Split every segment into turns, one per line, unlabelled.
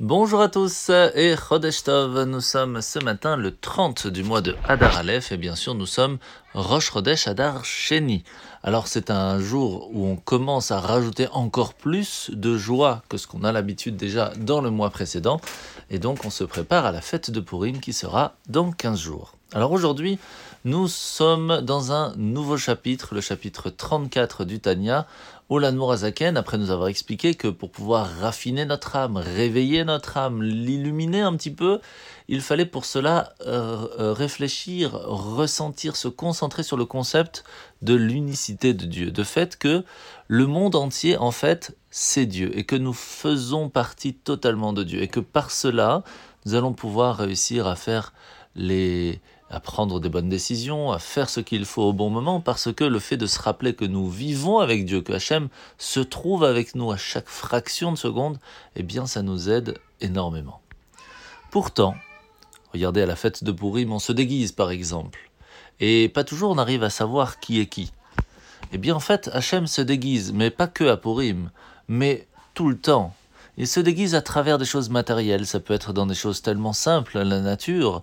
Bonjour à tous et Chodesh Tov. Nous sommes ce matin le 30 du mois de Hadar Aleph et bien sûr nous sommes Rosh Chodesh Hadar Sheni. Alors c'est un jour où on commence à rajouter encore plus de joie que ce qu'on a l'habitude déjà dans le mois précédent et donc on se prépare à la fête de Purim qui sera dans 15 jours. Alors aujourd'hui nous sommes dans un nouveau chapitre, le chapitre 34 du Tanya Olan Morazaken, après nous avoir expliqué que pour pouvoir raffiner notre âme, réveiller notre âme, l'illuminer un petit peu, il fallait pour cela euh, euh, réfléchir, ressentir, se concentrer sur le concept de l'unicité de Dieu, de fait que le monde entier, en fait, c'est Dieu, et que nous faisons partie totalement de Dieu, et que par cela, nous allons pouvoir réussir à faire les, à prendre des bonnes décisions, à faire ce qu'il faut au bon moment, parce que le fait de se rappeler que nous vivons avec Dieu, que Hachem se trouve avec nous à chaque fraction de seconde, eh bien ça nous aide énormément. Pourtant, regardez à la fête de Purim, on se déguise par exemple, et pas toujours on arrive à savoir qui est qui. Eh bien en fait, Hachem se déguise, mais pas que à Purim, mais tout le temps. Il se déguise à travers des choses matérielles, ça peut être dans des choses tellement simples, la nature,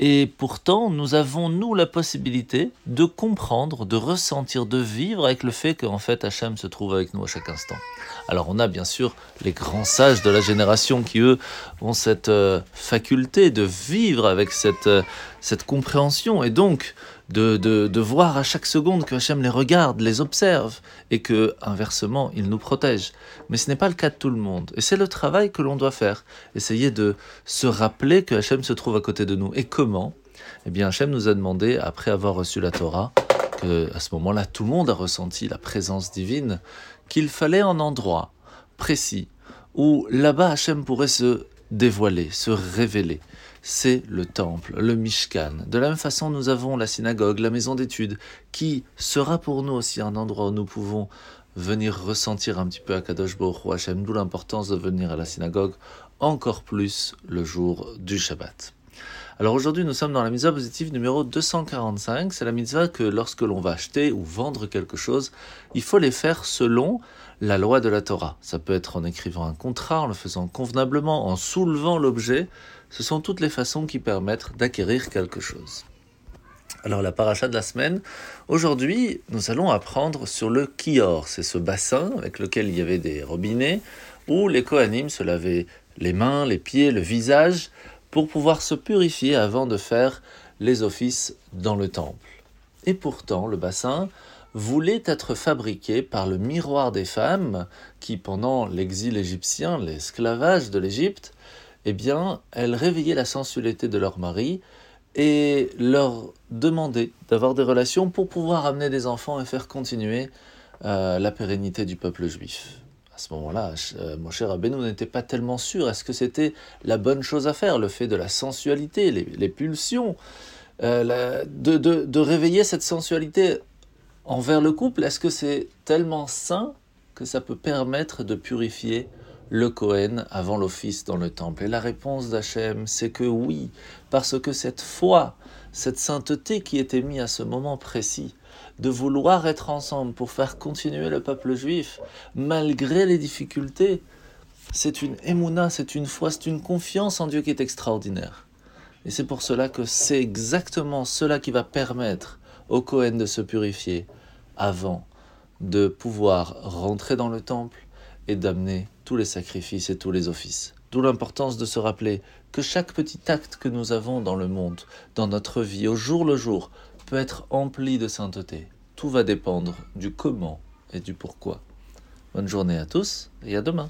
et pourtant, nous avons, nous, la possibilité de comprendre, de ressentir, de vivre avec le fait qu'en fait, Hachem se trouve avec nous à chaque instant. Alors, on a bien sûr les grands sages de la génération qui, eux, ont cette euh, faculté de vivre avec cette, euh, cette compréhension et donc de, de, voir à chaque seconde que Hachem les regarde, les observe et que, inversement, il nous protège. Mais ce n'est pas le cas de tout le monde. Et c'est le travail que l'on doit faire. Essayer de se rappeler que Hachem se trouve à côté de nous. Et comment? Eh bien, Hachem nous a demandé, après avoir reçu la Torah, que à ce moment-là, tout le monde a ressenti la présence divine, qu'il fallait un endroit précis où là-bas Hachem pourrait se dévoiler, se révéler c'est le temple, le Mishkan. De la même façon, nous avons la synagogue, la maison d'études, qui sera pour nous aussi un endroit où nous pouvons venir ressentir un petit peu à Kadosh Baruch Hashem, d'où l'importance de venir à la synagogue encore plus le jour du Shabbat. Alors aujourd'hui, nous sommes dans la mitzvah positive numéro 245. C'est la mitzvah que lorsque l'on va acheter ou vendre quelque chose, il faut les faire selon la loi de la Torah. Ça peut être en écrivant un contrat, en le faisant convenablement, en soulevant l'objet. Ce sont toutes les façons qui permettent d'acquérir quelque chose. Alors la paracha de la semaine, aujourd'hui nous allons apprendre sur le kior, c'est ce bassin avec lequel il y avait des robinets où les Kohanim se lavaient les mains, les pieds, le visage pour pouvoir se purifier avant de faire les offices dans le temple. Et pourtant, le bassin voulait être fabriqué par le miroir des femmes qui, pendant l'exil égyptien, l'esclavage de l'Égypte, eh bien, elles réveillaient la sensualité de leur mari et leur demandaient d'avoir des relations pour pouvoir amener des enfants et faire continuer euh, la pérennité du peuple juif à ce moment-là, euh, mon cher Rabbeinu n'était pas tellement sûr. Est-ce que c'était la bonne chose à faire, le fait de la sensualité, les, pulsions, euh, de, réveiller cette sensualité envers le couple? Est-ce que c'est tellement sain que ça peut permettre de purifier le Cohen avant l'office dans le temple Et la réponse d'Hachem, c'est que oui, parce que cette foi, cette sainteté qui était mise à ce moment précis, de vouloir être ensemble pour faire continuer le peuple juif, malgré les difficultés, c'est une émouna, c'est une foi, c'est une confiance en Dieu qui est extraordinaire. Et c'est pour cela que c'est exactement cela qui va permettre au Cohen de se purifier avant de pouvoir rentrer dans le temple et d'amener tous les sacrifices et tous les offices. D'où l'importance de se rappeler que chaque petit acte que nous avons dans le monde, dans notre vie, au jour le jour, peut être empli de sainteté. Tout va dépendre du comment et du pourquoi. Bonne journée à tous et à demain.